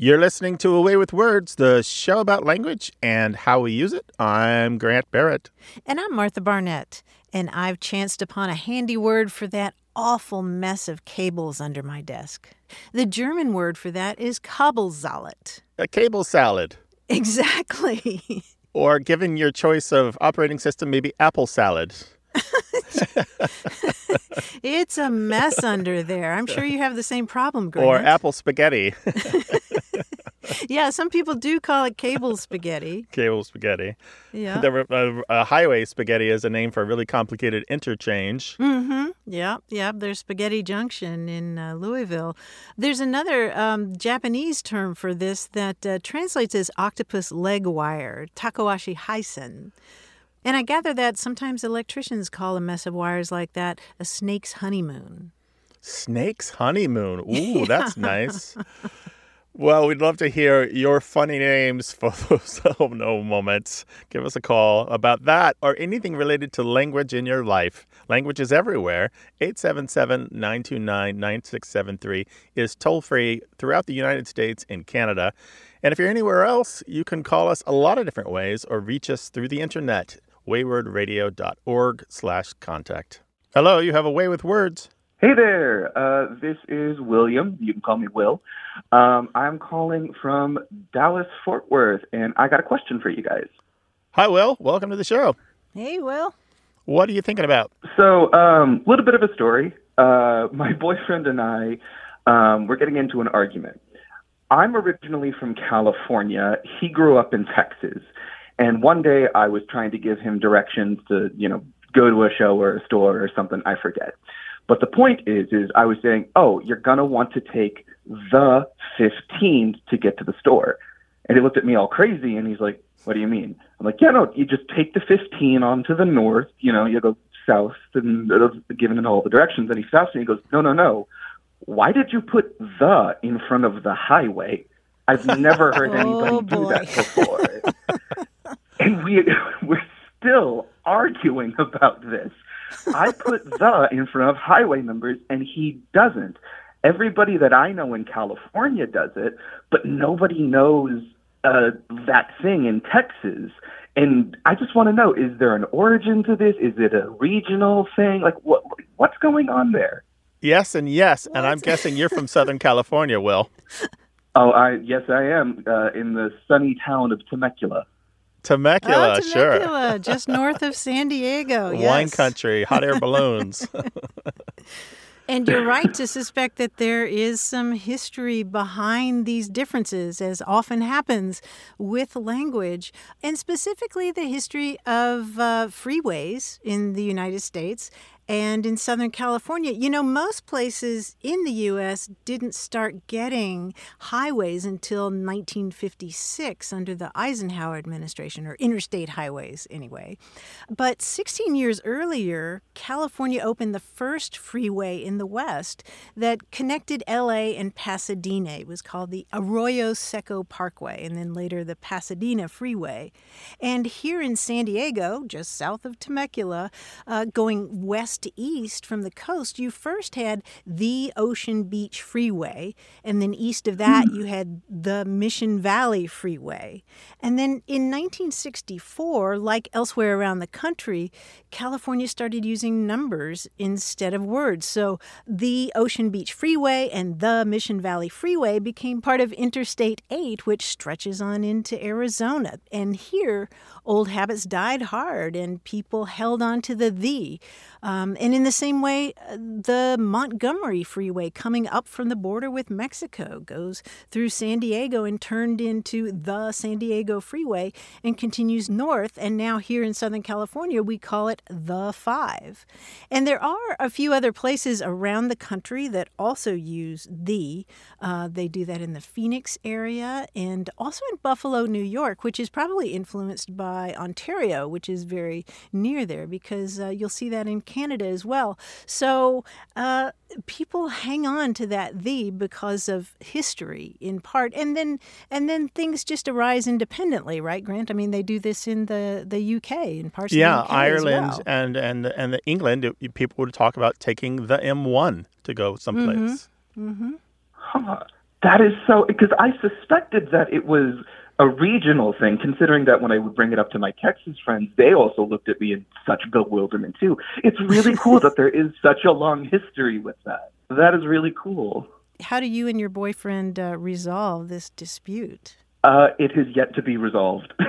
You're listening to A Way with Words, the show about language and how we use it. I'm Grant Barrett. And I'm Martha Barnette. And I've chanced upon a handy word for that awful mess of cables under my desk. The German word for that is Kabelsalat. A cable salad. Exactly. Or given your choice of operating system, maybe apple salad. it's a mess under there. I'm sure you have the same problem, Grant. Or apple spaghetti. yeah, some people do call it cable spaghetti. Cable spaghetti. Yeah. There were, uh, uh, highway spaghetti is a name for a really complicated interchange. Mm-hmm. Yeah, yeah. There's Spaghetti Junction in uh, Louisville. There's another um, Japanese term for this that uh, translates as octopus leg wire, Takoashi Haisen. And I gather that sometimes electricians call a mess of wires like that a snake's honeymoon. Snake's honeymoon. Ooh, that's nice. Well, we'd love to hear your funny names for those oh no moments. Give us a call about that or anything related to language in your life. Language is everywhere. 877 929 9673 is toll free throughout the United States and Canada. And if you're anywhere else, you can call us a lot of different ways or reach us through the internet, waywordradio.org slash contact. Hello, you have a way with words. Hey there, uh, this is William. You can call me Will. Um, I'm calling from Dallas, Fort Worth, and I got a question for you guys. Hi, Will. Welcome to the show. Hey, Will. What are you thinking about? So, a um, little bit of a story. Uh, my boyfriend and I, um, we're getting into an argument. I'm originally from California. He grew up in Texas. And one day I was trying to give him directions to, you know, go to a show or a store or something. I forget. But the point is, is I was saying, oh, you're gonna want to take the 15 to get to the store. And he looked at me all crazy, and he's like, what do you mean? I'm like, yeah, no, you just take the 15 on to the north. You know, you go south, and giving it all the directions. And he stops me and goes, no, no, no. Why did you put the in front of the highway? I've never heard oh, anybody Oh, do that before. and we we're still arguing about this. I put the in front of highway numbers and he doesn't. Everybody that I know in California does it, but nobody knows uh, that thing in Texas. And I just want to know: is there an origin to this? Is it a regional thing? Like, what what's going on there? Yes and yes, and I'm guessing you're from Southern California, Will. Oh, I yes, I am uh, in the sunny town of Temecula. Temecula, oh, sure. Temecula, just north of San Diego. Wine country, hot air balloons. And you're right to suspect that there is some history behind these differences, as often happens with language, and specifically the history of uh, freeways in the United States and in Southern California. You know, most places in the U.S. didn't start getting highways until 1956 under the Eisenhower administration, or interstate highways anyway. But 16 years earlier, California opened the first freeway in the West that connected LA and Pasadena. It was called the Arroyo Seco Parkway, and then later the Pasadena Freeway. And here in San Diego, just south of Temecula, uh, going west to east from the coast, you first had the Ocean Beach Freeway, and then east of that, hmm. you had the Mission Valley Freeway. And then in 1964, like elsewhere around the country, California started using numbers instead of words. So the Ocean Beach Freeway and the Mission Valley Freeway became part of Interstate 8, which stretches on into Arizona. And here, old habits died hard and people held on to the the. Um, and in the same way, uh, the Montgomery Freeway coming up from the border with Mexico goes through San Diego and turned into the San Diego Freeway and continues north. And now here in Southern California, we call it the Five. And there are a few other places around the country that also use the. Uh, they do that in the Phoenix area and also in Buffalo, New York, which is probably influenced by Ontario, which is very near there because uh, you'll see that in Canada as well. So uh, people hang on to that the because of history in part, and then and then things just arise independently, right, Grant? I mean, they do this in the the UK in parts yeah, of the UK Ireland as well. and and and the England. it- people would talk about taking the M1 to go someplace. Mm-hmm. Huh. That is so because I suspected that it was a regional thing, considering that when I would bring it up to my Texas friends, they also looked at me in such bewilderment too. It's really cool that there is such a long history with that. That is really cool. How do you and your boyfriend uh, resolve this dispute? Uh, it has yet to be resolved.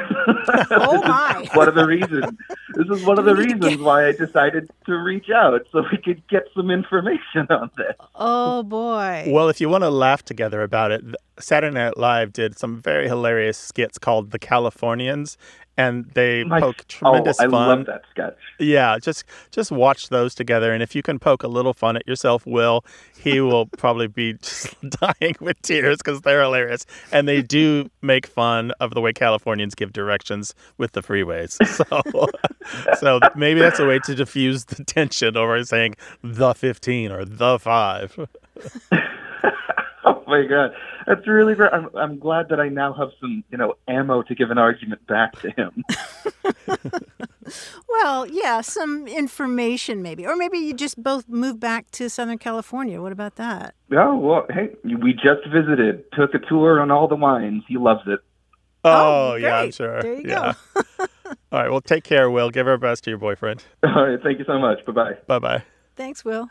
oh my! one of the reasons. This is one of the reasons why I decided to reach out so we could get some information on this. Oh boy! Well, if you want to laugh together about it, Saturday Night Live did some very hilarious skits called "The Californians," and they My- poke oh, tremendous oh, I fun. love that sketch. Yeah, just just watch those together, and if you can poke a little fun at yourself, Will, he will probably be just dying with tears because they're hilarious, and they do make fun of the way Californians give directions with the freeways. So, so maybe that's a way to diffuse the tension over saying the fifteen or the five. Oh my god, that's really great. I'm I'm glad that I now have some you know ammo to give an argument back to him. Well, yeah, some information maybe, or maybe you just both move back to Southern California. What about that? oh well, hey, we just visited, took a tour on all the wines. He loves it. Oh, Oh, yeah, I'm great. sure. There you go. yeah. All right. Well, take care, Will. Give our best to your boyfriend. All right, thank you so much. Bye bye. Bye bye. Thanks, Will.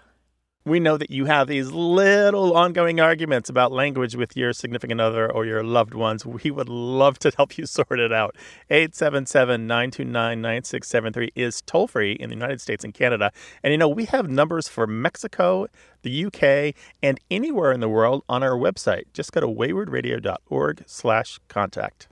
We know that you have these little ongoing arguments about language with your significant other or your loved ones. We would love to help you sort it out. 877 929 9673 is toll free in the United States and Canada. And you know, we have numbers for Mexico, the UK, and anywhere in the world on our website. Just go to waywordradio.org slash contact.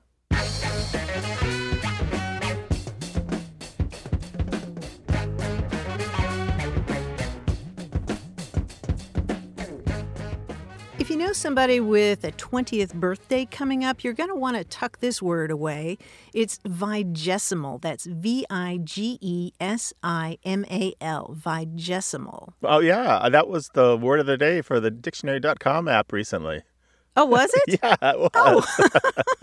You know somebody with a 20th birthday coming up, you're going to want to tuck this word away. It's vigesimal. That's V I G E S I M A L. Vigesimal. Oh, yeah. That was the word of the day for the dictionary.com app recently. Oh, was it? Yeah, it was. Oh.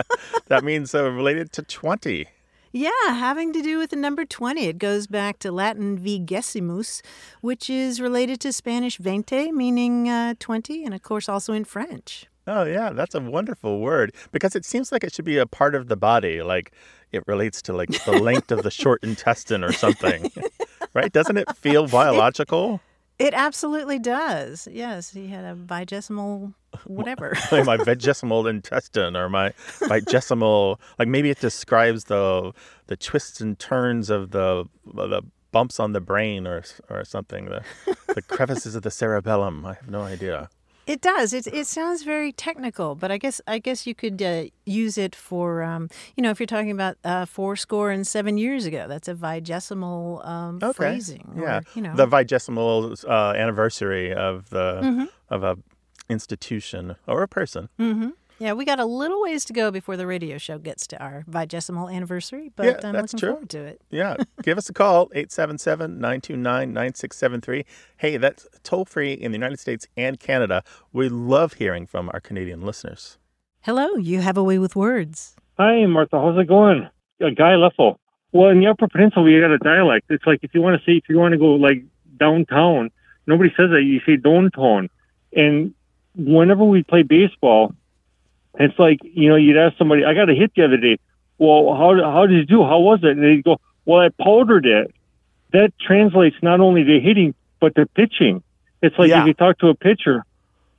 that means uh, related to 20. Yeah, having to do with the number 20. It goes back to Latin vigesimus, which is related to Spanish veinte, meaning uh, 20, and of course also in French. Oh, yeah, that's a wonderful word because it seems like it should be a part of the body, like it relates to like the length of the short intestine or something. right? Doesn't it feel biological? It absolutely does. Yes, he had a vigesimal whatever. like my vigesimal intestine or my vigesimal like maybe it describes the the twists and turns of the the bumps on the brain or or something the the crevices of the cerebellum i have no idea It does. It it sounds very technical, but I guess I guess you could uh, use it for um, you know if you're talking about uh, four score and seven years ago. That's a vigesimal um, phrasing. or, yeah you know. the vigesimal uh, anniversary of the Mm-hmm. of a institution or a person hmm Yeah, we got a little ways to go before the radio show gets to our vigesimal anniversary, but Yeah, I'm that's looking true. forward to it. Yeah, give us a call, 877-929-9673. Hey, that's toll-free in the United States and Canada. We love hearing from our Canadian listeners. Hello, you have a way with words. Hi, Martha. How's it going? Uh, Guy Leffel. Well, in the Upper Peninsula, we got a dialect. It's like if you want to say, if you want to go like downtown, nobody says that. You say downtown. And whenever we play baseball, it's like, you know, you'd ask somebody, I got a hit the other day. Well, how, how did you do? How was it? And they'd go, well, I powdered it. That translates not only to hitting, but to pitching. It's like Yeah. if you talk to a pitcher,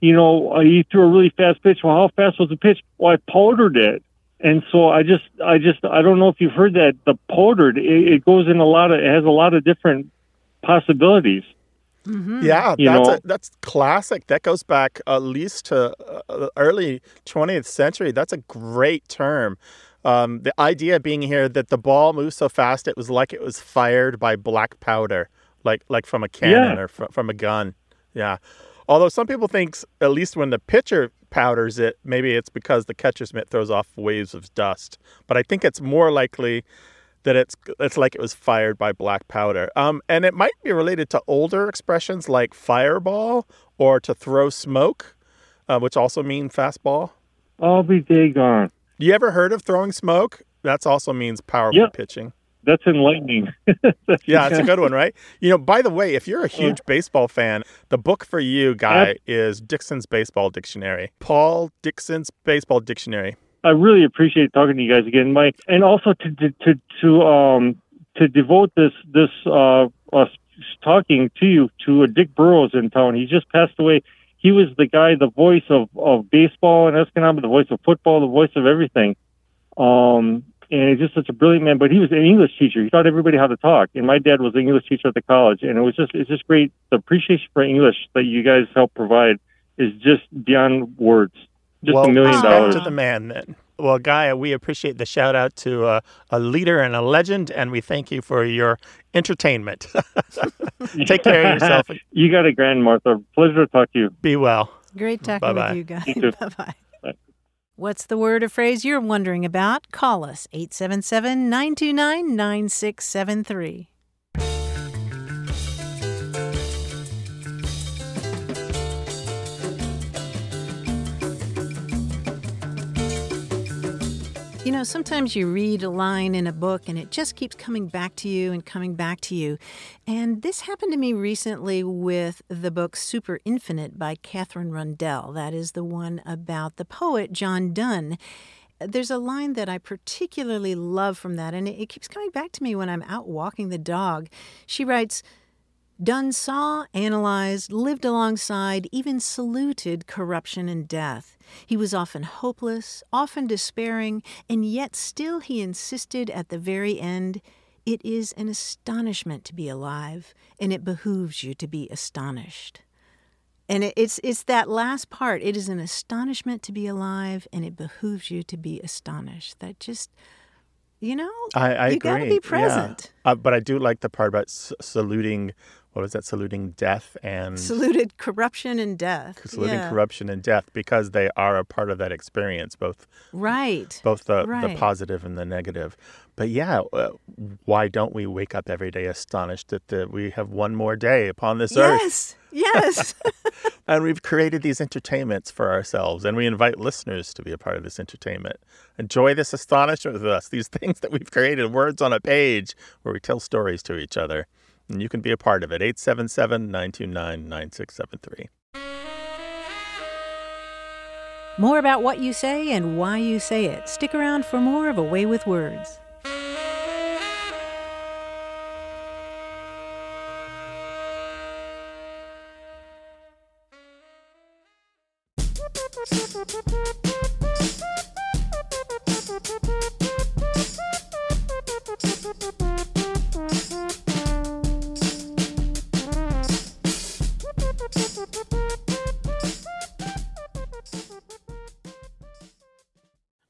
you know, uh, he threw a really fast pitch. Well, how fast was the pitch? Well, I powdered it. And so I just, I just, I don't know if you've heard that the powdered, it, it goes in a lot of, it has a lot of different possibilities. Yeah, You that's a, that's classic. That goes back at least to uh, the early 20th century. That's a great term. Um, the idea being here that the ball moves so fast it was like it was fired by black powder, like like from a cannon Yeah. or fr- from a gun. Yeah. Although some people think at least when the pitcher powders it, maybe it's because the catcher's mitt throws off waves of dust. But I think it's more likely that it's it's like it was fired by black powder. Um, and it might be related to older expressions like fireball or to throw smoke, uh, which also mean fastball. I'll be daggone. You ever heard of throwing smoke? That's also means powerful Yep. pitching. that's enlightening. Yeah, it's a good one, right? You know, by the way, if you're a huge baseball fan, the book for you, guy, is Dickson's Baseball Dictionary. Paul Dickson's Baseball Dictionary. I really appreciate talking to you guys again, Mike, and also to to to, um to devote this this uh us talking to you to a Dick Burrows in town. He just passed away. He was the guy, the voice of of baseball in Escanaba, the voice of football, the voice of everything. Um, and he's just such a brilliant man. But he was an English teacher. He taught everybody how to talk. And my dad was an English teacher at the college, and it was just it's just great. The appreciation for English that you guys help provide is just beyond words. Just well, a million respect dollars. to the man then. Well, Guy, we appreciate the shout out to uh, a leader and a legend, and we thank you for your entertainment. Take care of yourself. You got a grand Martha. Pleasure to talk to you. Be well. Great talking Bye-bye. with you guys. You bye bye. Bye. What's the word or phrase you're wondering about? Call us 877 929 9673. You know, sometimes you read a line in a book and it just keeps coming back to you and coming back to you. And this happened to me recently with the book Super Infinite by Katherine Rundell. That is the one about the poet John Donne. There's a line that I particularly love from that, and it, keeps coming back to me when I'm out walking the dog. She writes, Donne saw, analyzed, lived alongside, even saluted corruption and death. He was often hopeless, often despairing, and yet still he insisted at the very end it is an astonishment to be alive, and it behooves you to be astonished. And it's it's that last part. It is an astonishment to be alive, and it behooves you to be astonished. That just, you know, I, I you agree. gotta be yeah. present. Uh, but I do like the part about s- saluting, what was that, saluting death and Saluted corruption and death. saluting yeah. corruption and death because they are a part of that experience, both Right. both the, the positive and the negative. But yeah, uh, why don't we wake up every day astonished that the, we have one more day upon this earth? Yes. Yes. And we've created these entertainments for ourselves, and we invite listeners to be a part of this entertainment. Enjoy this astonishment with us, these things that we've created, words on a page where we tell stories to each other. And you can be a part of it. 877 929 9673. more about what you say and why you say it. Stick around for more of A Way with Words.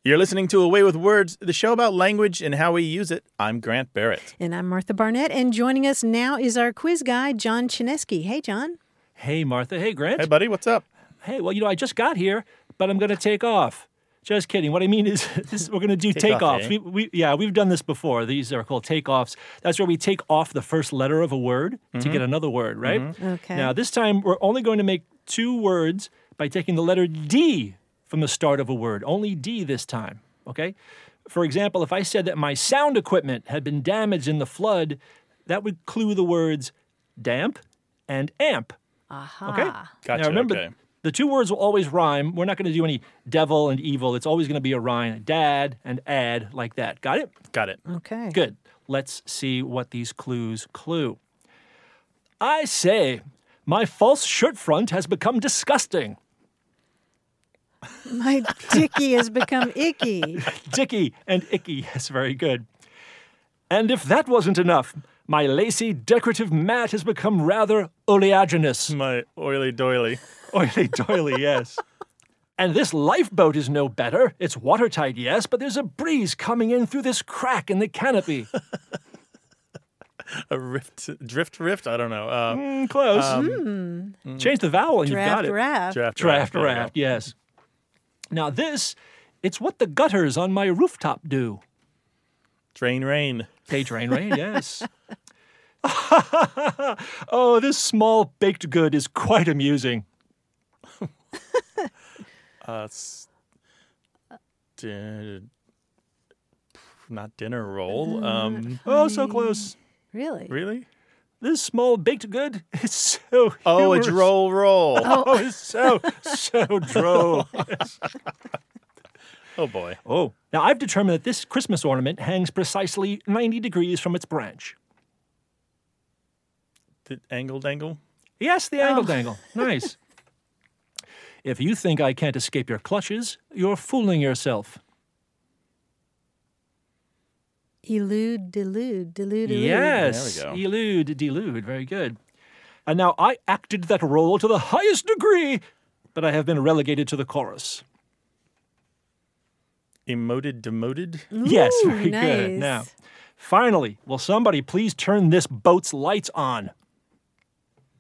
You're listening to A Way with Words, the show about language and how we use it. I'm Grant Barrett. And I'm Martha Barnette, and joining us now is our quiz guy, John Chaneski. Hey, John. Hey, Martha. Hey, Grant. Hey, buddy, what's up? Hey, well, you know, I just got here, but I'm going to take off. Just kidding. What I mean is, this, we're going to do Take off, takeoffs. eh? We, we, yeah, we've done this before. These are called takeoffs. That's where we take off the first letter of a word to get another word, right? Okay. Now, this time we're only going to make two words by taking the letter D from the start of a word. Only D this time, okay? For example, if I said that my sound equipment had been damaged in the flood, that would clue the words damp and amp. Aha. Okay. Gotcha, Now remember, okay. the two words will always rhyme. We're not going to do any devil and evil. It's always going to be a rhyme. Dad and add like that. Got it? Got it. Okay. Good. Let's see what these clues clue. I say, my false shirt front has become disgusting. My dicky has become icky. Dicky and icky. Yes, very good. And if that wasn't enough, my lacy decorative mat has become rather oleaginous. My oily doily. Oily doily, yes. And this lifeboat is no better. It's watertight, yes, but there's a breeze coming in through this crack in the canopy. A rift, drift rift? I don't know. Uh, Mm, close. Change the vowel and you've got it. raft. draft, Draft there we go. raft, yes. Now this, it's what the gutters on my rooftop do. Drain rain. They drain rain, yes. oh, this small baked good is quite amusing. Uh, s- d- not dinner roll. Um, Oh, so close. Really? really? This small baked good is so. Oh, a humorous. droll roll. Oh, it's so so droll. Oh boy. Oh, now I've determined that this Christmas ornament hangs precisely 90 degrees from its branch. The angle dangle. Yes, the angle oh. dangle. Nice. If you think I can't escape your clutches, you're fooling yourself. Elude, delude, delude, elude. Yes. There we Elude, delude. Very good. And now I acted that role to the highest degree, but I have been relegated to the chorus. Emoted, demoted. yes, Ooh, very good. Now, finally, will somebody please turn this boat's lights on?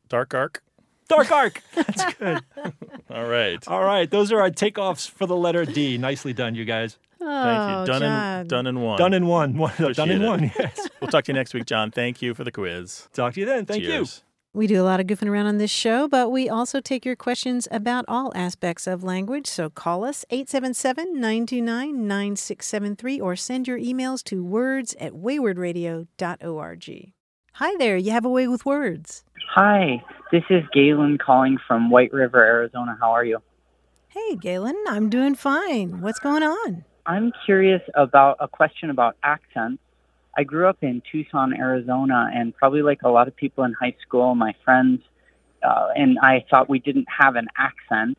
Dark arc. Dark arc. That's good. All right. All right, those are our takeoffs for the letter D. Nicely done, you guys. Thank Oh, you. Done John. in done in one. Done in one. One- done in it. one. Yes. We'll talk to you next week, John. Thank you for the quiz. Talk to you then. Thank Cheers. We do a lot of goofing around on this show, but we also take your questions about all aspects of language. So call us 877 929 9673 or send your emails to words at waywordradio.org. Hi there, you have a way with words. Hi, this is Galen calling from White River, Arizona. How are you? Hey, Galen, I'm doing fine. What's going on? I'm curious about a question about accents. I grew up in Tucson, Arizona, and probably like a lot of people in high school, my friends, uh, and I thought we didn't have an accent.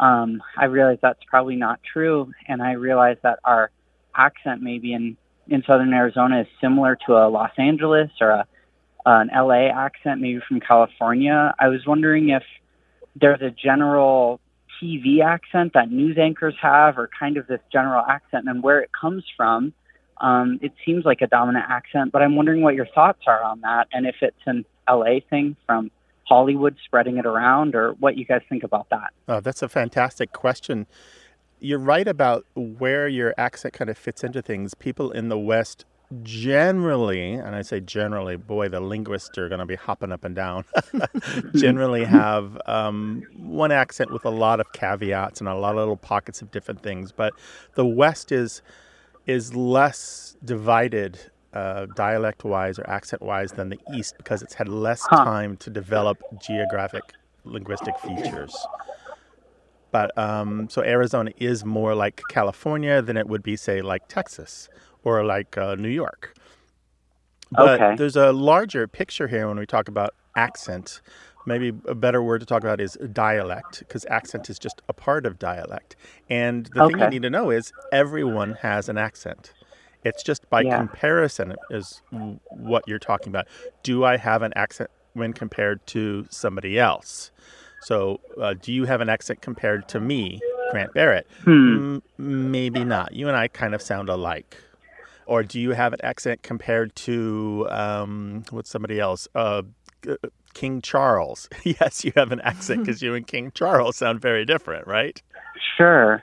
Um, I realized that's probably not true, and I realized that our accent maybe in, in southern Arizona is similar to a Los Angeles or a, an LA accent, maybe from California. I was wondering if there's a general TV accent that news anchors have, or kind of this general accent, and where it comes from. Um, it seems like a dominant accent, but I'm wondering what your thoughts are on that, and if it's an LA thing from Hollywood spreading it around, or what you guys think about that. Oh, that's a fantastic question. You're right about where your accent kind of fits into things. People in the West generally, and I say generally, boy, the linguists are going to be hopping up and down, generally have um, one accent with a lot of caveats and a lot of little pockets of different things. But the West is is less divided uh, dialect wise or accent wise than the East because it's had less Huh. time to develop geographic linguistic features. But um, so Arizona is more like California than it would be, say, like Texas or like uh, New York. But Okay. there's a larger picture here when we talk about accent. Maybe a better word to talk about is dialect, because accent is just a part of dialect. And the thing you need to know is everyone has an accent. It's just by Yeah. comparison is what you're talking about. Do I have an accent when compared to somebody else? So, uh, do you have an accent compared to me, Grant Barrett? Hmm. Mm, maybe not. You and I kind of sound alike. Or do you have an accent compared to um, what's somebody else? Uh, King Charles. yes, you have an accent because you and King Charles sound very different, right? Sure.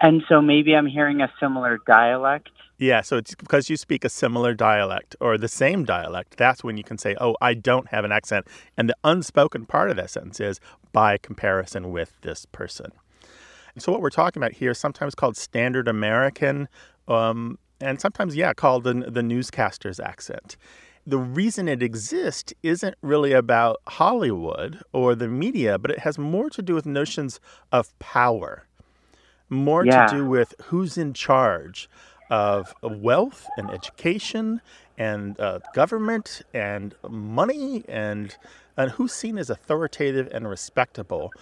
And so maybe I'm hearing a similar dialect. Yeah, so it's because you speak a similar dialect or the same dialect. That's when you can say, "Oh, I don't have an accent." And the unspoken part of that sentence is by comparison with this person. So what we're talking about here is sometimes called standard American, um, and sometimes, yeah, called the, the newscaster's accent. The reason it exists isn't really about Hollywood or the media, but it has more to do with notions of power, more Yeah. to do with who's in charge of wealth and education and uh, government and money and and who's seen as authoritative and respectable.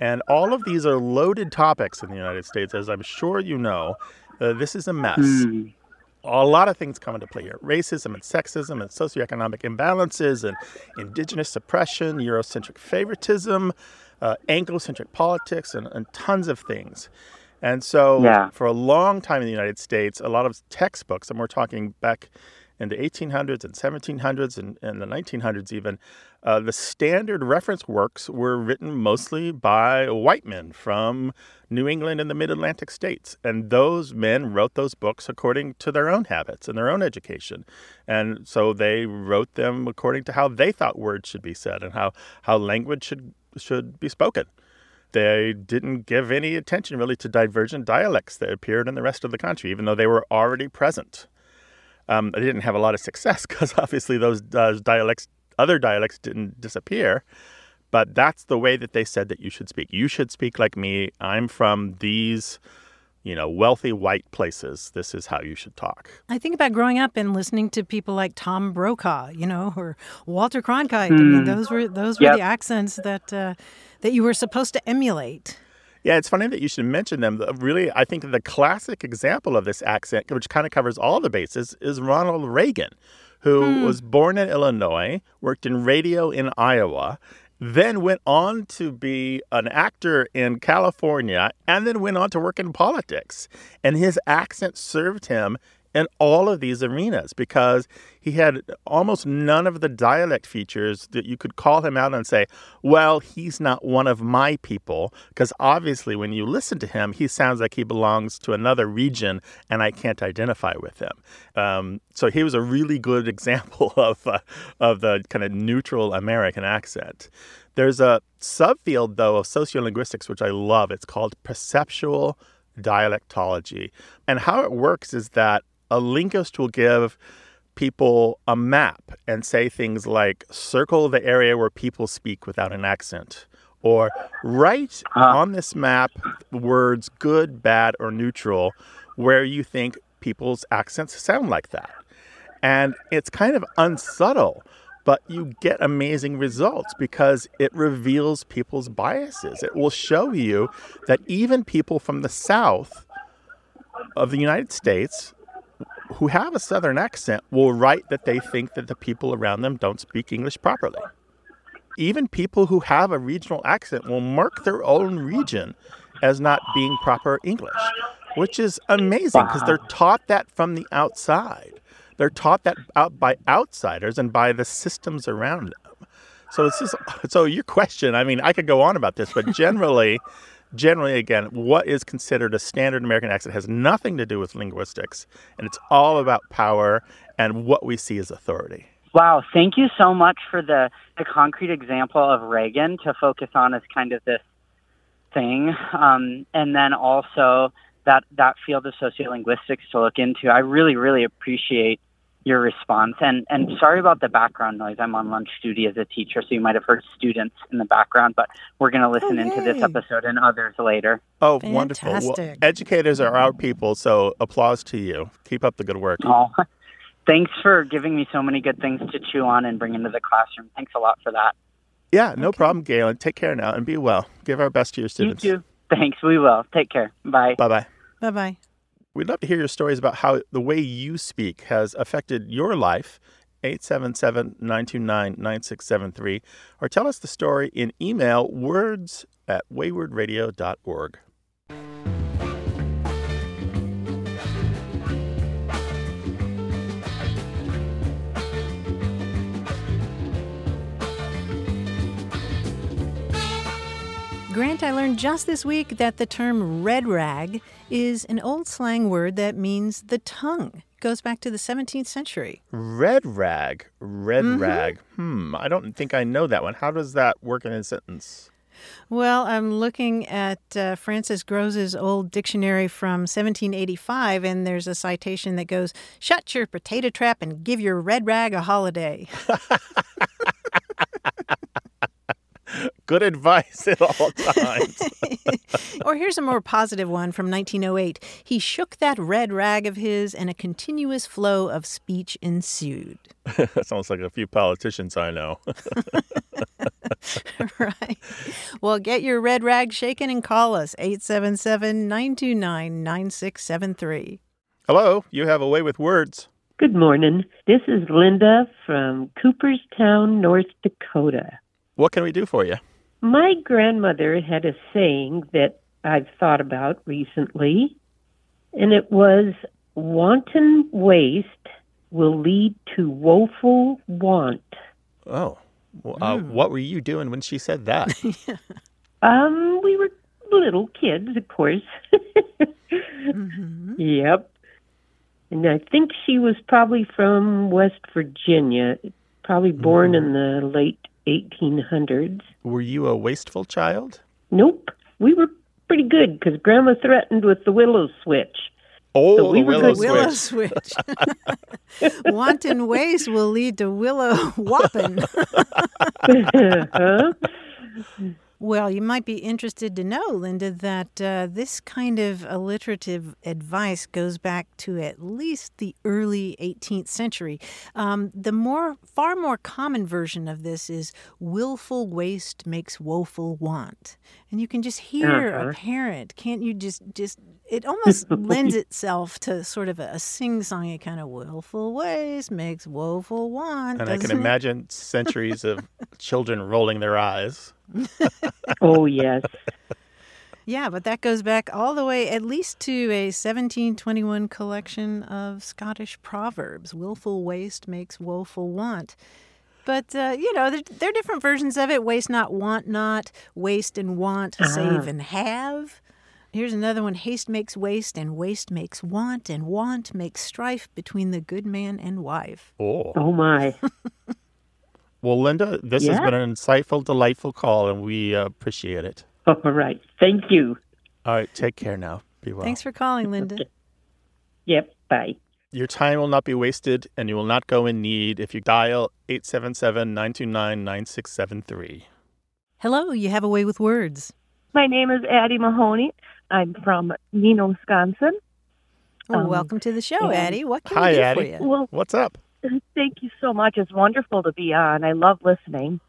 And all of these are loaded topics in the United States, as I'm sure you know. Uh, this is a mess. Hmm. A lot of things come into play here racism and sexism and socioeconomic imbalances and indigenous suppression, Eurocentric favoritism, uh, Anglo-centric politics, and, and tons of things. And so, Yeah. for a long time in the United States, a lot of textbooks, and we're talking back in the 1800s and 1700s and, and the 1900s even, uh, the standard reference works were written mostly by white men from New England and the mid Atlantic states. And those men wrote those books according to their own habits and their own education. And so they wrote them according to how they thought words should be said and how, how language should, should be spoken. They didn't give any attention really to divergent dialects that appeared in the rest of the country, even though they were already present. Um, they didn't have a lot of success because obviously those uh, dialects, other dialects, didn't disappear. But that's the way that they said that you should speak. You should speak like me. I'm from these, you know, wealthy white places. This is how you should talk. I think about growing up and listening to people like Tom Brokaw, you know, or Walter Cronkite. I mean, those were those were Yep. the accents that uh, that you were supposed to emulate. Yeah, it's funny that you should mention them. Really, I think the classic example of this accent, which kind of covers all the bases, is Ronald Reagan, who hmm. was born in Illinois, worked in radio in Iowa, then went on to be an actor in California, and then went on to work in politics. And his accent served him in all of these arenas because he had almost none of the dialect features that you could call him out and say, well, he's not one of my people. Because obviously, when you listen to him, he sounds like he belongs to another region and I can't identify with him. Um, so he was a really good example of, uh, of the kind of neutral American accent. There's a subfield, though, of sociolinguistics, which I love. It's called perceptual dialectology. And how it works is that a linguist will give people a map and say things like circle the area where people speak without an accent or write uh-huh. on this map words good, bad, or neutral where you think people's accents sound like that. And it's kind of unsubtle, but you get amazing results because it reveals people's biases. It will show you that even people from the South of the United States who have a Southern accent will write that they think that the people around them don't speak English properly. Even people who have a regional accent will mark their own region as not being proper English, which is amazing because they're taught that from the outside. They're taught that out by outsiders and by the systems around them. So it's just so your question. I mean, I could go on about this, but generally, generally, again, what is considered a standard American accent has nothing to do with linguistics, and it's all about power and what we see as authority. Wow, thank you so much for the, the concrete example of Reagan to focus on as kind of this thing. Um, and then also that, that field of sociolinguistics to look into. I really, really appreciate your response. And, and sorry about the background noise. I'm on lunch duty as a teacher, so you might have heard students in the background, but we're going to listen oh, into this episode and others later. Oh, wonderful! Well, educators are our mm-hmm. people, so applause to you. Keep up the good work. Oh, thanks for giving me so many good things to chew on and bring into the classroom. Thanks a lot for that. Yeah, no problem, Galen. Take care now and be well. Give our best to your students. You too. Thanks. We will. Take care. Bye. Bye bye. Bye bye. We'd love to hear your stories about how the way you speak has affected your life. 877 929 9673. Or tell us the story in email words at waywordradio.org. Grant, I learned just this week that the term red rag is an old slang word that means the tongue. It goes back to the 17th century. Red rag. Red rag. Hmm. I don't think I know that one. How does that work in a sentence? Well, I'm looking at uh, Francis Grose's old dictionary from 1785, and there's a citation that goes, Shut your potato trap and give your red rag a holiday. Good advice at all times. or here's a more positive one from 1908. He shook that red rag of his, and a continuous flow of speech ensued. that sounds like a few politicians I know. right. Well, get your red rag shaken and call us 877 929 9673. Hello, you have a way with words. Good morning. This is Linda from Cooperstown, North Dakota. What can we do for you? My grandmother had a saying that I've thought about recently, and it was wanton waste will lead to woeful want. Oh, well, uh, what were you doing when she said that? Um, we were little kids, of course. Yep. And I think she was probably from West Virginia, probably born in the late 1800s. were you a wasteful child? Nope. We were pretty good because Grandma threatened with the willow switch. Oh, So the we were willow good- Willow switch. switch. Wanton waste will lead to willow whopping. Huh? Well, you might be interested to know, Linda, that uh, this kind of alliterative advice goes back to at least the early 18th century. Um, the more, far more common version of this is "willful waste makes woeful want," and you can just hear a Uh-huh. parent. Can't you just, just? It almost lends itself to sort of a, a sing-songy kind of "willful waste makes woeful want." And I can imagine centuries of children rolling their eyes. Oh, yes. Yeah, but that goes back all the way at least to a 1721 collection of Scottish proverbs. Willful waste makes woeful want. But, uh, you know, there, there are different versions of it waste not, want not, waste and want, save and have. Here's another one haste makes waste, and waste makes want, and want makes strife between the good man and wife. Oh. Oh, my. Well, Linda, this has been an insightful, delightful call, and we uh, appreciate it. All right. Thank you. All right, take care now. Be well. Thanks for calling, Linda. Yep. Bye. Your time will not be wasted, and you will not go in need if you dial 877 929 9673. Hello, you have a way with words. My name is Addie Mahoney. I'm from Neenah, Wisconsin. Well, Um, welcome to the show, and- Addie. What can Hi, we do Addie. for you? Well, What's up? thank you so much. It's wonderful to be on. I love listening.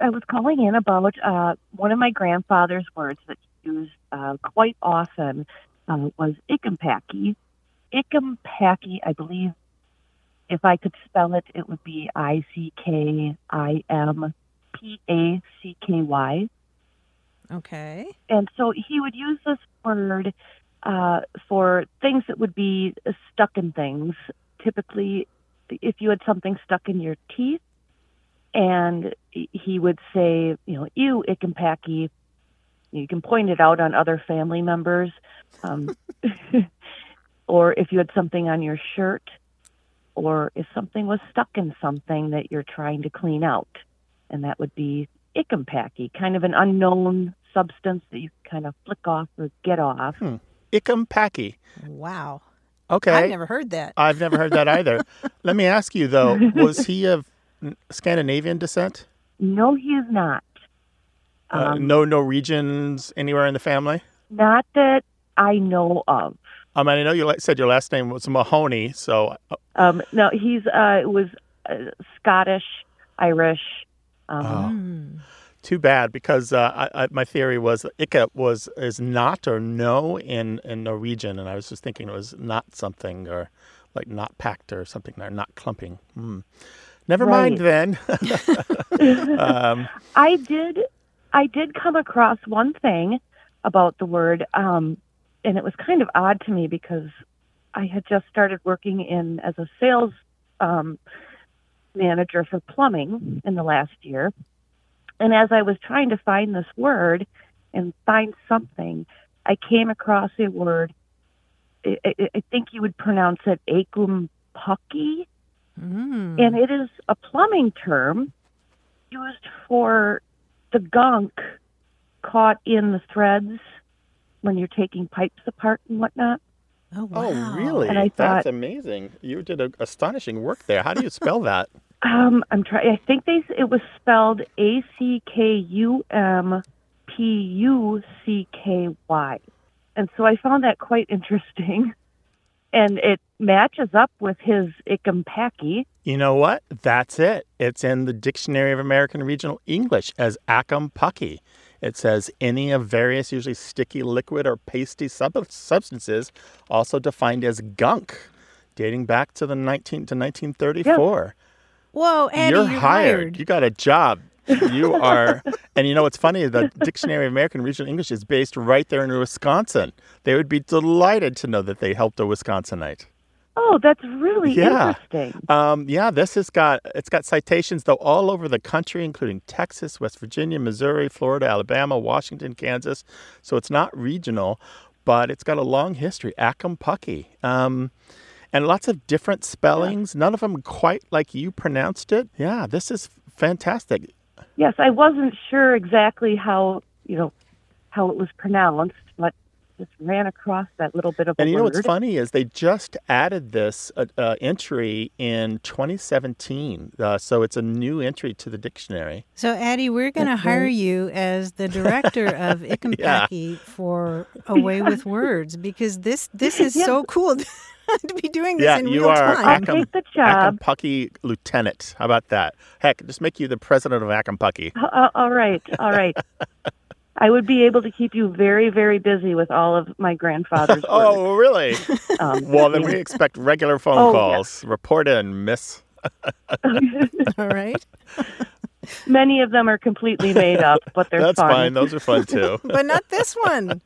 I was calling in about uh, one of my grandfather's words that he used uh, quite often uh, was ickampacky. Ickampacky, I believe, if I could spell it, it would be I C K I M P A C K Y. Okay. And so he would use this word uh, for things that would be stuck in things. Typically, if you had something stuck in your teeth, and he would say, you know, ew, ickampacky. You can point it out on other family members. Um, or if you had something on your shirt, or if something was stuck in something that you're trying to clean out. And that would be ickampacky, kind of an unknown substance that you kind of flick off or get off. hmm. Ickampacky. Wow. Okay. I've never heard that. I've never heard that either. Let me ask you, though, was he of Scandinavian descent? No, he is not. Uh, Um, no Norwegians anywhere in the family? Not that I know of. Um, I know you said your last name was Mahoney, so uh, Um, no, he's uh, was uh, Scottish, Irish. Um, Oh. Too bad because uh, I, I, my theory was Ika was is not or no in, in Norwegian, and I was just thinking it was not something or like not packed or something or not clumping. Hmm. Never mind then. um, I did, I did come across one thing about the word, um, and it was kind of odd to me because I had just started working in as a sales um, manager for plumbing in the last year, and as I was trying to find this word and find something, I came across a word. I, I, I think you would pronounce it akumpucky Mm. and it is a plumbing term used for the gunk caught in the threads when you're taking pipes apart and whatnot. Oh, wow. oh, really? And I That's amazing. You did a, astonishing work there. How do you spell that? Um, I'm trying. I think they it was spelled A C K U M P U C K Y, and so I found that quite interesting, and it matches up with his ikampaki. You know what? That's it. It's in the Dictionary of American Regional English as akampaki. It says any of various, usually sticky, liquid, or pasty sub- substances, also defined as gunk, dating back to the 19 to 1934. Whoa, Eddie, you're, you're, hired. You got a job. You are, and you know what's funny? The Dictionary of American Regional English is based right there in Wisconsin. They would be delighted to know that they helped a Wisconsinite. Oh, that's really Yeah. interesting. Um, yeah, this has got it's got citations though all over the country, including Texas, West Virginia, Missouri, Florida, Alabama, Washington, Kansas. So it's not regional, but it's got a long history. Accompukee. Um, and lots of different spellings. None of them quite like you pronounced it. Yeah, this is fantastic. Yes, I wasn't sure exactly how you know how it was pronounced, but just ran across that little bit of And a you know word. what's funny is they just added this uh, uh, entry in 2017. Uh, so it's a new entry to the dictionary. So, Addie, we're going to That's hire right. you as the director of Ikampaki for A Way with Words because this this is Yeah. so cool to be doing this Yeah, in you real are time. I'll Acom- take the job. Accompaki Lieutenant. How about that? Heck, just make you the president of Accompaki. Uh, all right, all right. I would be able to keep you very, very busy with all of my grandfather's. Oh, really? Um, well, then we expect regular phone Oh, yeah. calls. Report in, miss. All right. Many of them are completely made up, but they're That's fun. fine. Those are fun too. But not this one.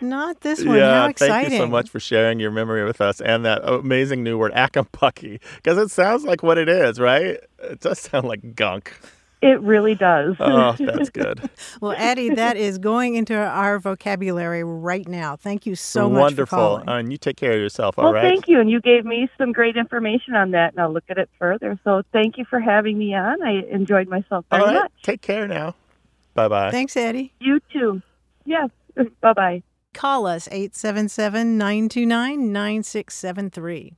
Not this one. yeah, How exciting. thank you so much for sharing your memory with us and that amazing new word, Accompaki, because it sounds like what it is, right? It does sound like gunk. It really does. Oh, that's good. Well, Addie, that is going into our vocabulary right now. Thank you so much Wonderful. calling. and you take care of yourself, all well, right? thank you, and you gave me some great information on that, and I'll look at it further. So, thank you for having me on. I enjoyed myself very all right. much. Take care now. Bye bye. Thanks, Addie. You too. Yes. bye bye. Call us 877 929 9673.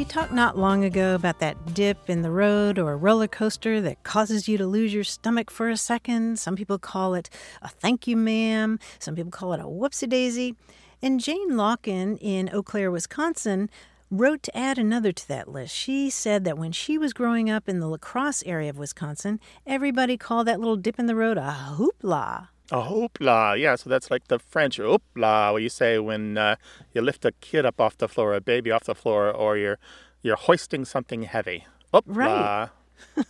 We talked not long ago about that dip in the road or roller coaster that causes you to lose your stomach for a second. Some people call it a thank you, ma'am. Some people call it a whoopsie daisy. And Jane Lockin in Eau Claire, Wisconsin, wrote to add another to that list. She said that when she was growing up in the La Crosse area of Wisconsin, everybody called that little dip in the road a hoopla. A hoopla. Yeah, so that's like the French hoopla, what you say when uh, you lift a kid up off the floor, a baby off the floor, or you're you're hoisting something heavy. Hoopla. Right.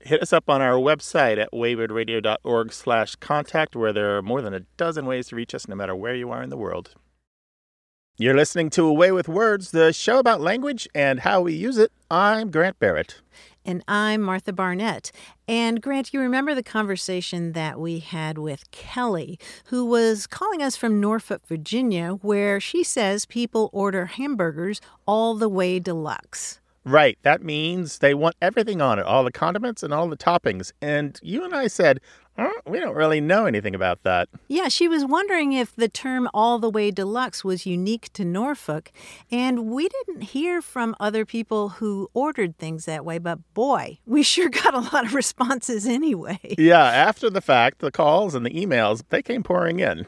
Hit us up on our website at waywordradio.org slash contact, where there are more than a dozen ways to reach us no matter where you are in the world. You're listening to A Way with Words, the show about language and how we use it. I'm Grant Barrett. And I'm Martha Barnette. And Grant, you remember the conversation that we had with Kelly, who was calling us from Norfolk, Virginia, where she says people order hamburgers all the way deluxe. Right. That means they want everything on it, all the condiments and all the toppings. And you and I said, "Huh, we don't really know anything about that. Yeah, she was wondering if the term all the way deluxe was unique to Norfolk. And we didn't hear from other people who ordered things that way, but boy, we sure got a lot of responses anyway. Yeah, after the fact, the calls and the emails, they came pouring in.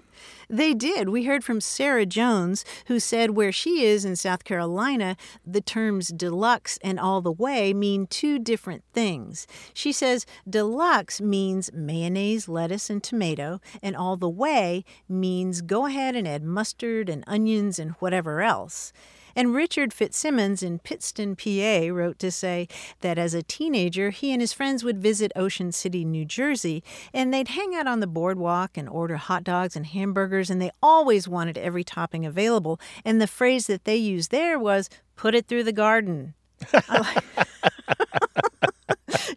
They did. We heard from Sarah Jones, who said where she is in South Carolina, the terms deluxe and all the way mean two different things. She says deluxe means mayonnaise, lettuce, and tomato, and all the way means go ahead and add mustard and onions and whatever else. And Richard Fitzsimmons in Pittston, PA, wrote to say that as a teenager, he and his friends would visit Ocean City, New Jersey, and they'd hang out on the boardwalk and order hot dogs and hamburgers, and they always wanted every topping available. And the phrase that they used there was, put it through the garden.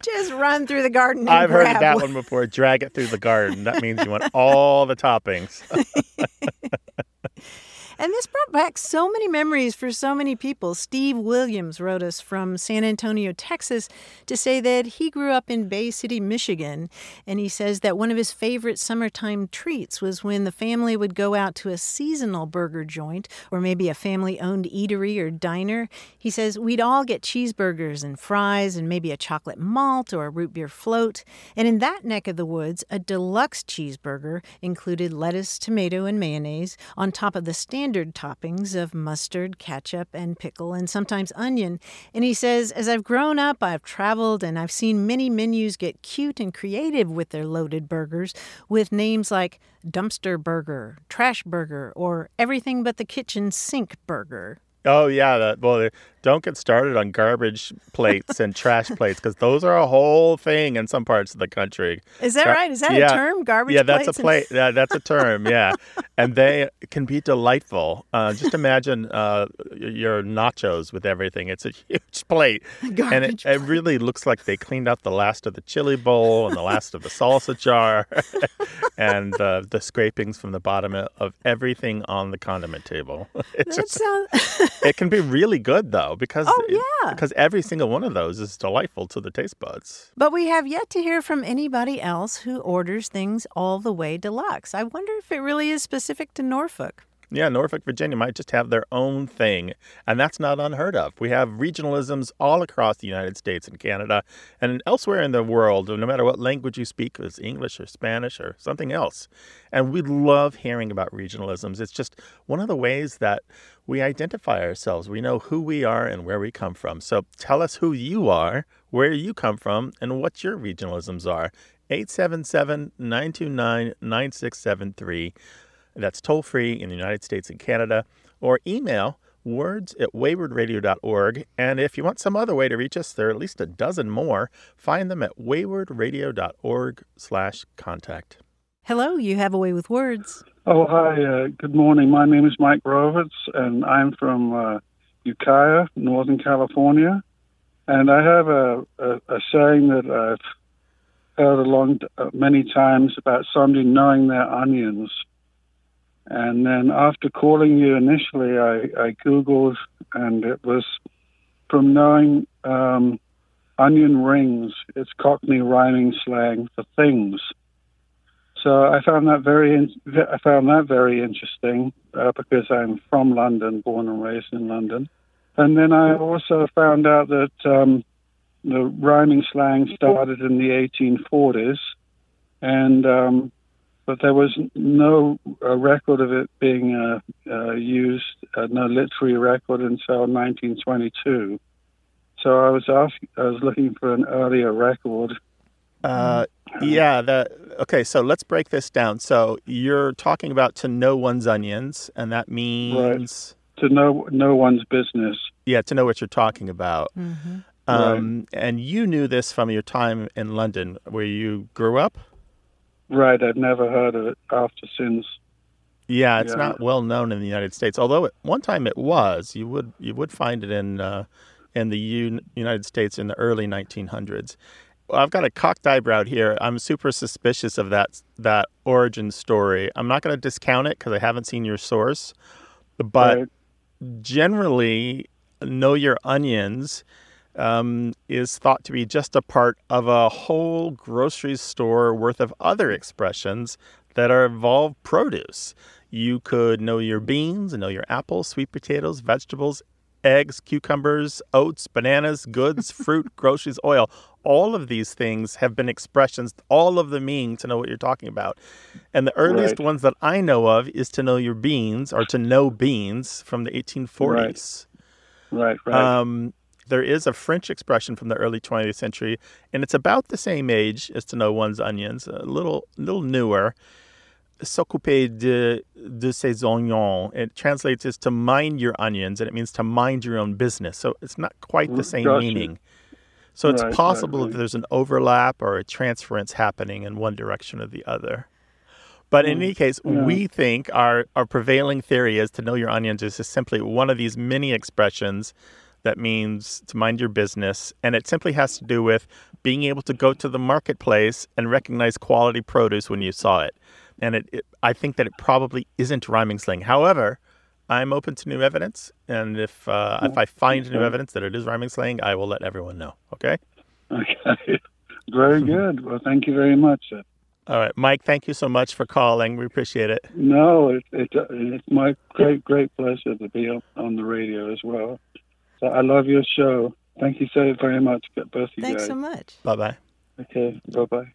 Just run through the garden I've heard that one. one before. Drag it through the garden. That means you want all the toppings. And this brought back so many memories for so many people. Steve Williams wrote us from San Antonio, Texas, to say that he grew up in Bay City, Michigan. And he says that one of his favorite summertime treats was when the family would go out to a seasonal burger joint or maybe a family owned eatery or diner. He says we'd all get cheeseburgers and fries and maybe a chocolate malt or a root beer float. And in that neck of the woods, a deluxe cheeseburger included lettuce, tomato, and mayonnaise on top of the standard toppings of mustard, ketchup, and pickle, and sometimes onion. And he says, As I've grown up, I've traveled and I've seen many menus get cute and creative with their loaded burgers with names like dumpster burger, trash burger, or everything but the kitchen sink burger. Oh yeah, that, well, don't get started on garbage plates and trash plates because those are a whole thing in some parts of the country. Is that Gar- right? Is that yeah. a term? Garbage yeah, that's a plates and- plate. Yeah, that's a term. Yeah, and they can be delightful. Uh, just imagine uh, your nachos with everything. It's a huge plate, and it, Garbage it really looks like they cleaned out the last of the chili bowl and the last of the salsa jar, and uh, the scrapings from the bottom of everything on the condiment table. It That just sounds. it can be really good though because Oh, yeah. because every single one of those is delightful to the taste buds. But we have yet to hear from anybody else who orders things all the way deluxe. I wonder if it really is specific to Norfolk. Yeah, Norfolk, Virginia might just have their own thing, and that's not unheard of. We have regionalisms all across the United States and Canada and elsewhere in the world, no matter what language you speak, it's English or Spanish or something else. And we love hearing about regionalisms. It's just one of the ways that we identify ourselves. We know who we are and where we come from. So tell us who you are, where you come from, and what your regionalisms are. 877 929 9673. That's toll free in the United States and Canada, or email words at waywordradio.org. And if you want some other way to reach us, there are at least a dozen more. Find them at waywordradio.org slash contact. Hello, you have a way with words. Oh, hi. Uh, good morning. My name is Mike Rovitz, and I'm from uh, Ukiah, Northern California. And I have a, a, a saying that I've heard along uh, many times about somebody knowing their onions. And then after calling you initially, I, I Googled, and it was from knowing um, onion rings. It's Cockney rhyming slang for things. So I found that very in- I found that very interesting uh, because I'm from London, born and raised in London. And then I also found out that um, the rhyming slang started in the 1840s, and um, but there was no uh, record of it being uh, uh, used, uh, no literary record until 1922. So I was ask- I was looking for an earlier record. Uh, yeah, the, okay, so let's break this down. So you're talking about to know one's onions, and that means, to know no one's business. yeah, to know what you're talking about. Mm-hmm. Um, And you knew this from your time in London, where you grew up? Right, I've never heard of it after since. Yeah, it's Yeah. not well known in the United States. Although at one time it was, you would you would find it in uh, in the Un- United States in the early 1900s. Well, I've got a cocked eyebrow here. I'm super suspicious of that that origin story. I'm not going to discount it because I haven't seen your source, but Right. generally, know your onions um, is thought to be just a part of a whole grocery store worth of other expressions that are involve produce. You could know your beans, know your apples, sweet potatoes, vegetables, eggs, cucumbers, oats, bananas, goods, fruit, groceries, oil. All of these things have been expressions, all of them mean to know what you're talking about. And the earliest Right. ones that I know of is to know your beans or to know beans from the 1840s. Right, right. Um, there is a French expression from the early 20th century, and it's about the same age as to know one's onions, a little little newer. S'occuper de, de ses oignons. It translates as to mind your onions, and it means to mind your own business. So it's not quite the same Gotcha. meaning. So it's Right, right, possible right. that there's an overlap or a transference happening in one direction or the other. But in any case, Mm, yeah. we think our, our prevailing theory is to know your onions is simply one of these many expressions that means to mind your business. And it simply has to do with being able to go to the marketplace and recognize quality produce when you saw it. And it, it I think that it probably isn't rhyming slang. However, I'm open to new evidence. And if, uh, if I find new evidence that it is rhyming slang, I will let everyone know. Okay? Okay. Very good. Well, thank you very much. All right. Mike, thank you so much for calling. We appreciate it. No, it, it, it's my great, great pleasure to be on, on the radio as well. So I love your show. Thank you so very much, both of you Thanks guys. so much. Bye bye. Okay, bye bye.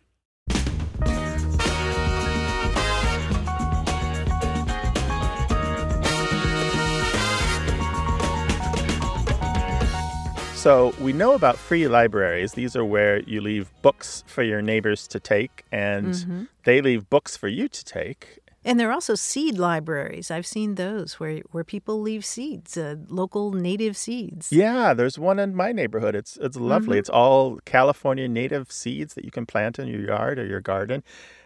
So we know about free libraries. These are where you leave books for your neighbors to take, and Mhm. they leave books for you to take. And there are also seed libraries. I've seen those where, where people leave seeds, uh, local native seeds. Yeah, there's one in my neighborhood. It's it's lovely. Mhm. It's all California native seeds that you can plant in your yard or your garden.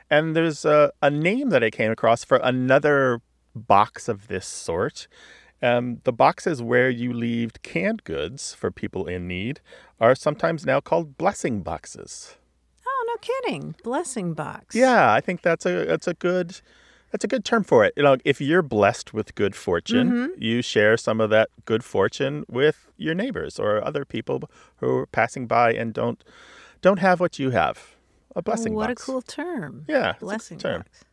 And there's a, a name that I came across for another box of this sort. Um, the boxes where you leave canned goods for people in need are sometimes now called blessing boxes. Oh, no kidding. Blessing box. Yeah, I think that's a that's a good that's a good term for it. You know, if you're blessed with good fortune, Mhm. you share some of that good fortune with your neighbors or other people who are passing by and don't don't have what you have. A blessing What box. a cool term. Yeah, it's a good Blessing term. box.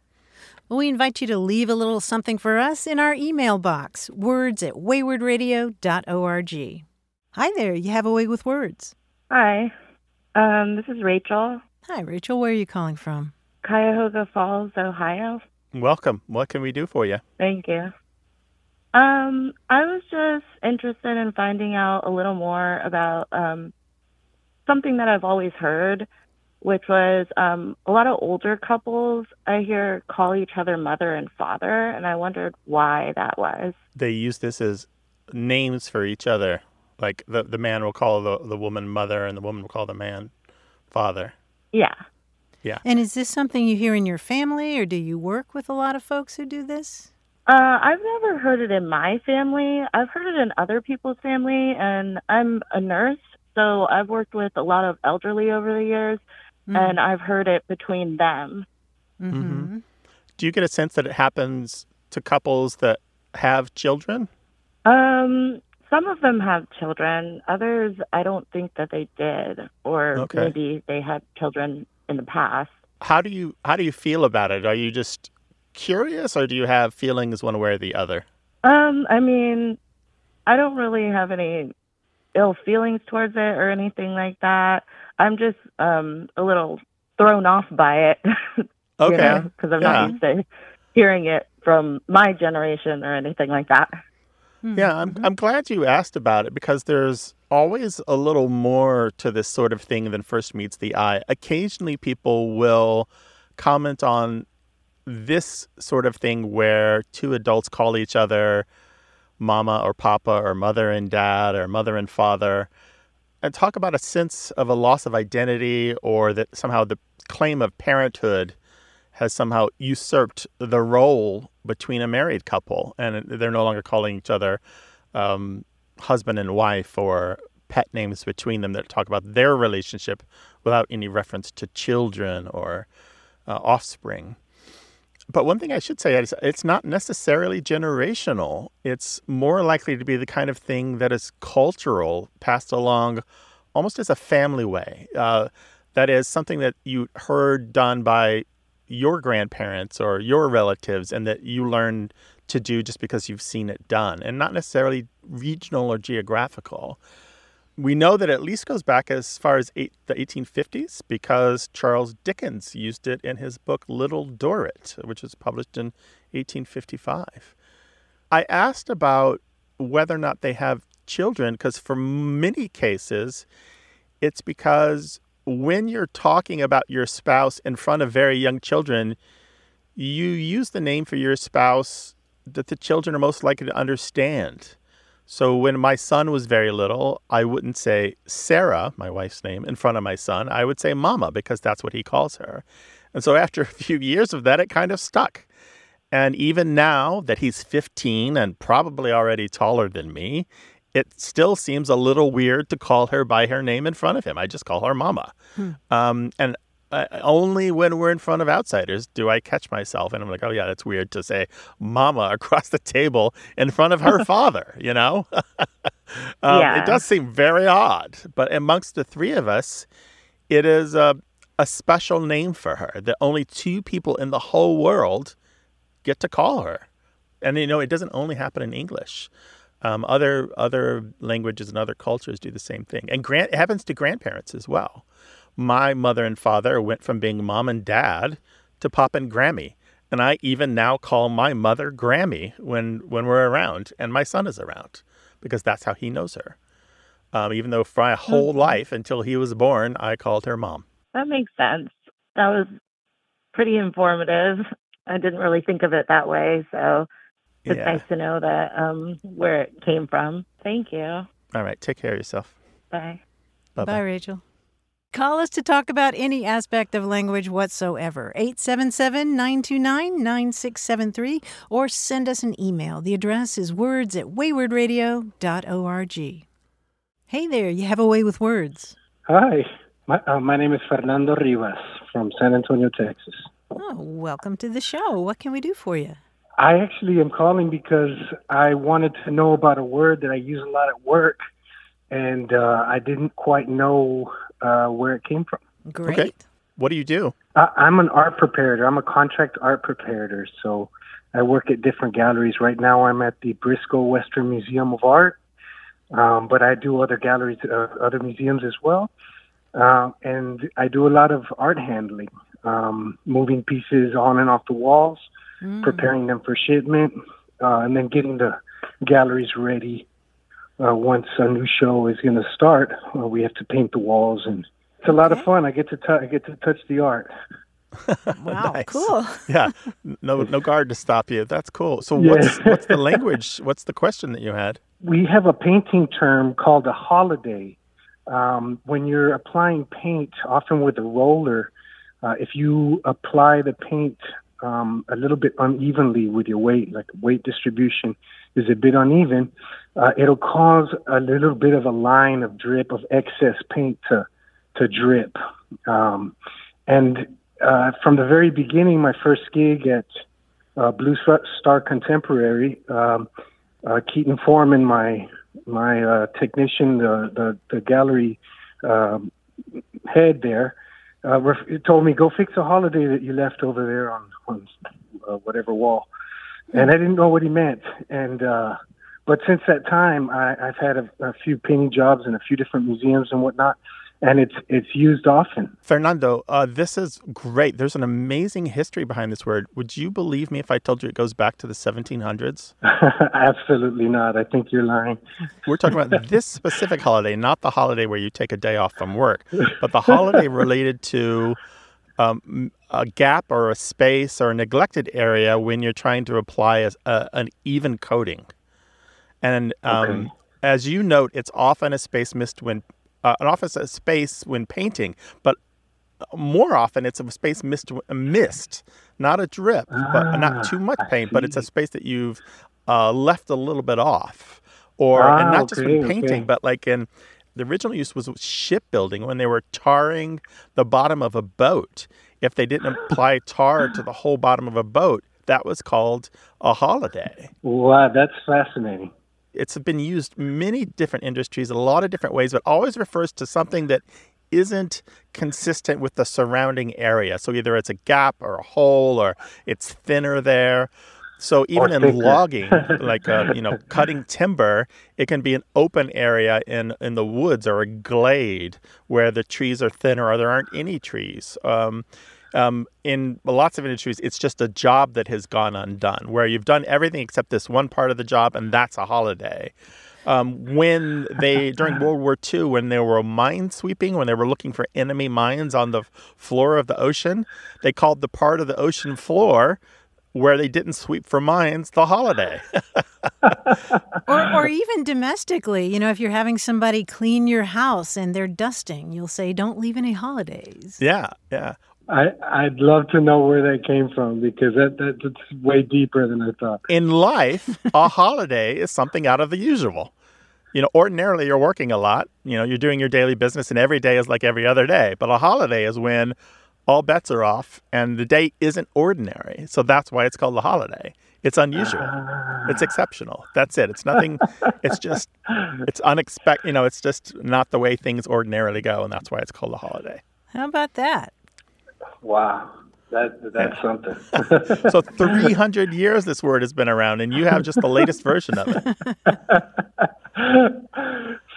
Well, we invite you to leave a little something for us in our email box, words at waywordradio.org. Hi there, you have a way with words. Hi, um, this is Rachel, Hi, Rachel. Where are you calling from? Cuyahoga Falls, Ohio. Welcome. What can we do for you? Thank you. Um, I was just interested in finding out a little more about um, something that I've always heard, which was um, a lot of older couples I hear call each other mother and father, and I wondered why that was. They use this as names for each other. Like the the man will call the the woman mother and the woman will call the man father. Yeah. Yeah. And is this something you hear in your family, or do you work with a lot of folks who do this? Uh, I've never heard it in my family. I've heard it in other people's family, and I'm a nurse, so I've worked with a lot of elderly over the years, Mm. and I've heard it between them. Mm-hmm. Do you get a sense that it happens to couples that have children? Um, some of them have children. Others, I don't think that they did, or Okay. maybe they had children in the past. How do you how do you feel about it? Are you just curious or do you have feelings one way or the other? Um, I mean, I don't really have any ill feelings towards it or anything like that. I'm just um a little thrown off by it. Okay. Because I'm Yeah. not used to hearing it from my generation or anything like that. Hmm. Yeah, I'm mm-hmm. I'm glad you asked about it because there's always a little more to this sort of thing than first meets the eye. Occasionally people will comment on this sort of thing where two adults call each other mama or papa or mother and dad or mother and father and talk about a sense of a loss of identity or that somehow the claim of parenthood has somehow usurped the role between a married couple and they're no longer calling each other um, husband and wife or pet names between them that talk about their relationship without any reference to children or uh, offspring. But one thing I should say is it's not necessarily generational. It's more likely to be the kind of thing that is cultural, passed along almost as a family way. Uh, that is something that you heard done by your grandparents or your relatives and that you learned to do just because you've seen it done and not necessarily regional or geographical. We know that it at least goes back as far as eight, the 1850s because Charles Dickens used it in his book Little Dorrit, which was published in 1855. I asked about whether or not they have children because for many cases, it's because when you're talking about your spouse in front of very young children, you use the name for your spouse that the children are most likely to understand. So when my son was very little, I wouldn't say Sarah, my wife's name, in front of my son. I would say Mama because that's what he calls her. And so after a few years of that, it kind of stuck. And even now that he's 15 and probably already taller than me, it still seems a little weird to call her by her name in front of him. I just call her Mama. Um, and uh, only when we're in front of outsiders do I catch myself and I'm like, oh, yeah, that's weird to say Mama across the table in front of her father, you know? um, Yeah. It does seem very odd. But amongst the three of us, it is a, a special name for her that only two people in the whole world get to call her. And, you know, it doesn't only happen in English. Um, other other languages and other cultures do the same thing, and grand, it happens to grandparents as well. My mother and father went from being mom and dad to pop and Grammy, and I even now call my mother Grammy when when we're around, and my son is around, because that's how he knows her. Um, even though for my whole Mhm. life until he was born, I called her mom. That makes sense. That was pretty informative. I didn't really think of it that way. So it's Yeah. nice to know that um, where it came from. Thank you. All right. Take care of yourself. Bye. Bye Bye, Rachel. Call us to talk about any aspect of language whatsoever. 877 929 9673 or send us an email. The address is words at waywordradio.org. Hey there, you have a way with words. Hi, my, uh, my name is Fernando Rivas from San Antonio, Texas. Oh, welcome to the show. What can we do for you? I actually am calling because I wanted to know about a word that I use a lot at work, and uh, I didn't quite know uh, where it came from. Great. Okay. What do you do? I, I'm an art preparator. I'm a contract art preparator, so I work at different galleries. Right now, I'm at the Briscoe Western Museum of Art, um, but I do other galleries, uh, other museums as well. Uh, and I do a lot of art handling, um, moving pieces on and off the walls, Mm. preparing them for shipment, uh, and then getting the galleries ready. Uh, once a new show is going to start, uh, we have to paint the walls, and it's a lot of fun. I get to tou- I get to touch the art. Wow, Nice. cool. Yeah. No no guard to stop you. That's cool. So Yeah. what's what's the language? What's the question that you had? we have a painting term called a holiday. Um, when you're applying paint, often with a roller, uh, if you apply the paint um, a little bit unevenly with your weight, like weight distribution is a bit uneven, uh, it'll cause a little bit of a line of drip of excess paint to to drip. Um, and uh, from the very beginning, my first gig at uh, Blue Star Contemporary, um, uh, Keaton Foreman, my my uh, technician, the the, the gallery um, head there, uh, told me go fix a holiday that you left over there on on uh, whatever wall, and I didn't know what he meant. And uh, but since that time, I, I've had a, a few painting jobs in a few different museums and whatnot, and it's it's used often. Fernando, uh, this is great. There's an amazing history behind this word. Would you believe me if I told you it goes back to the 1700s? Absolutely not. I think you're lying. We're talking about this specific holiday, not the holiday where you take a day off from work, but the holiday related to um, a gap or a space or a neglected area when you're trying to apply a, a, an even coating. And um, Okay. as you note, it's often a space missed when uh, an office a space when painting, but more often it's a space missed missed, not a drip, but Ah, not too much paint, but it's a space that you've uh, left a little bit off, or and Ah, not just when painting, okay. but like in the original use was shipbuilding when they were tarring the bottom of a boat. If they didn't apply tar to the whole bottom of a boat, that was called a holiday Wow, that's fascinating. it's been used many different industries, a lot of different ways, but always refers to something that isn't consistent with the surrounding area. So either it's a gap or a hole or it's thinner there. So even in thicker. logging, like uh, you know, cutting timber, it can be an open area in in the woods or a glade where the trees are thinner or there aren't any trees. Um, um, in lots of industries, it's just a job that has gone undone, where you've done everything except this one part of the job, and that's a holiday. Um, when they during World War II, when they were mine sweeping, when they were looking for enemy mines on the floor of the ocean, they called the part of the ocean floor where they didn't sweep for mines the holiday. Or, or even domestically, you know, if you're having somebody clean your house and they're dusting, you'll say, don't leave any holidays. yeah, yeah. I I'd love to know where that came from because that, that that's way deeper than I thought. in life, a holiday is something out of the usual. You know, ordinarily you're working a lot. You know, you're doing your daily business, and every day is like every other day. But a holiday is when all bets are off and the day isn't ordinary. So that's why it's called a holiday. It's unusual. It's exceptional. That's it. It's nothing. It's just. It's unexpected. You know, it's just not the way things ordinarily go, and that's why it's called a holiday. How about that? Wow, that that's something. So 300 years this word has been around, and you have just the latest version of it.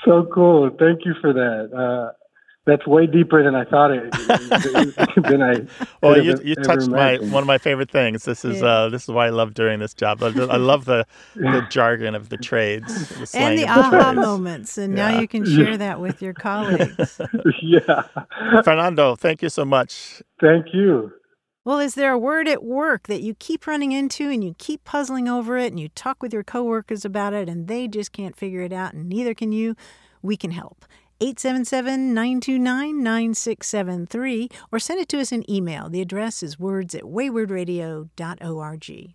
so cool. Thank you for that. Uh, that's way deeper than I thought it. than I. Well, you you ever touched my imagined. one of my favorite things. This is uh this is why I love doing this job. I, I love the the jargon of the trades, the And the the aha trades. moments. And now you can share that with your colleagues. yeah. Fernando, thank you so much. Thank you. Well, is there a word at work that you keep running into and you keep puzzling over it and you talk with your coworkers about it and they just can't figure it out and neither can you? We can help. 877 929 9673 or send it to us in email. The address is words at waywordradio.org.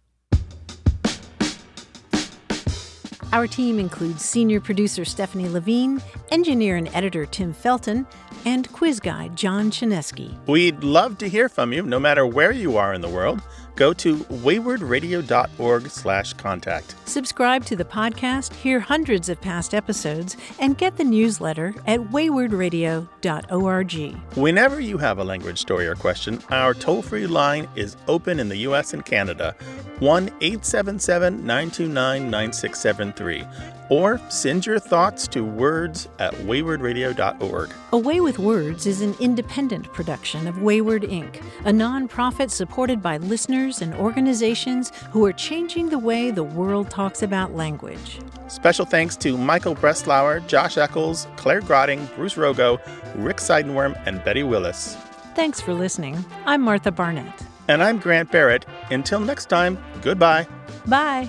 Our team includes senior producer Stephanie Levine, engineer and editor Tim Felton, and quiz guy John Chaneski. We'd love to hear from you, no matter where you are in the world. Go to waywordradio.org slash contact. Subscribe to the podcast, hear hundreds of past episodes, and get the newsletter at waywordradio.org. Whenever you have a language story or question, our toll-free line is open in the U.S. and Canada, 1-877-929-9673. Or send your thoughts to words at waywordradio.org. Away with Words is an independent production of Wayword Inc., a nonprofit supported by listeners and organizations who are changing the way the world talks about language. Special thanks to Michael Breslauer, Josh Eccles, Claire Grotting, Bruce Rogo, Rick Seidenworm, and Betty Willis. Thanks for listening. I'm Martha Barnette. And I'm Grant Barrett. Until next time, goodbye. Bye.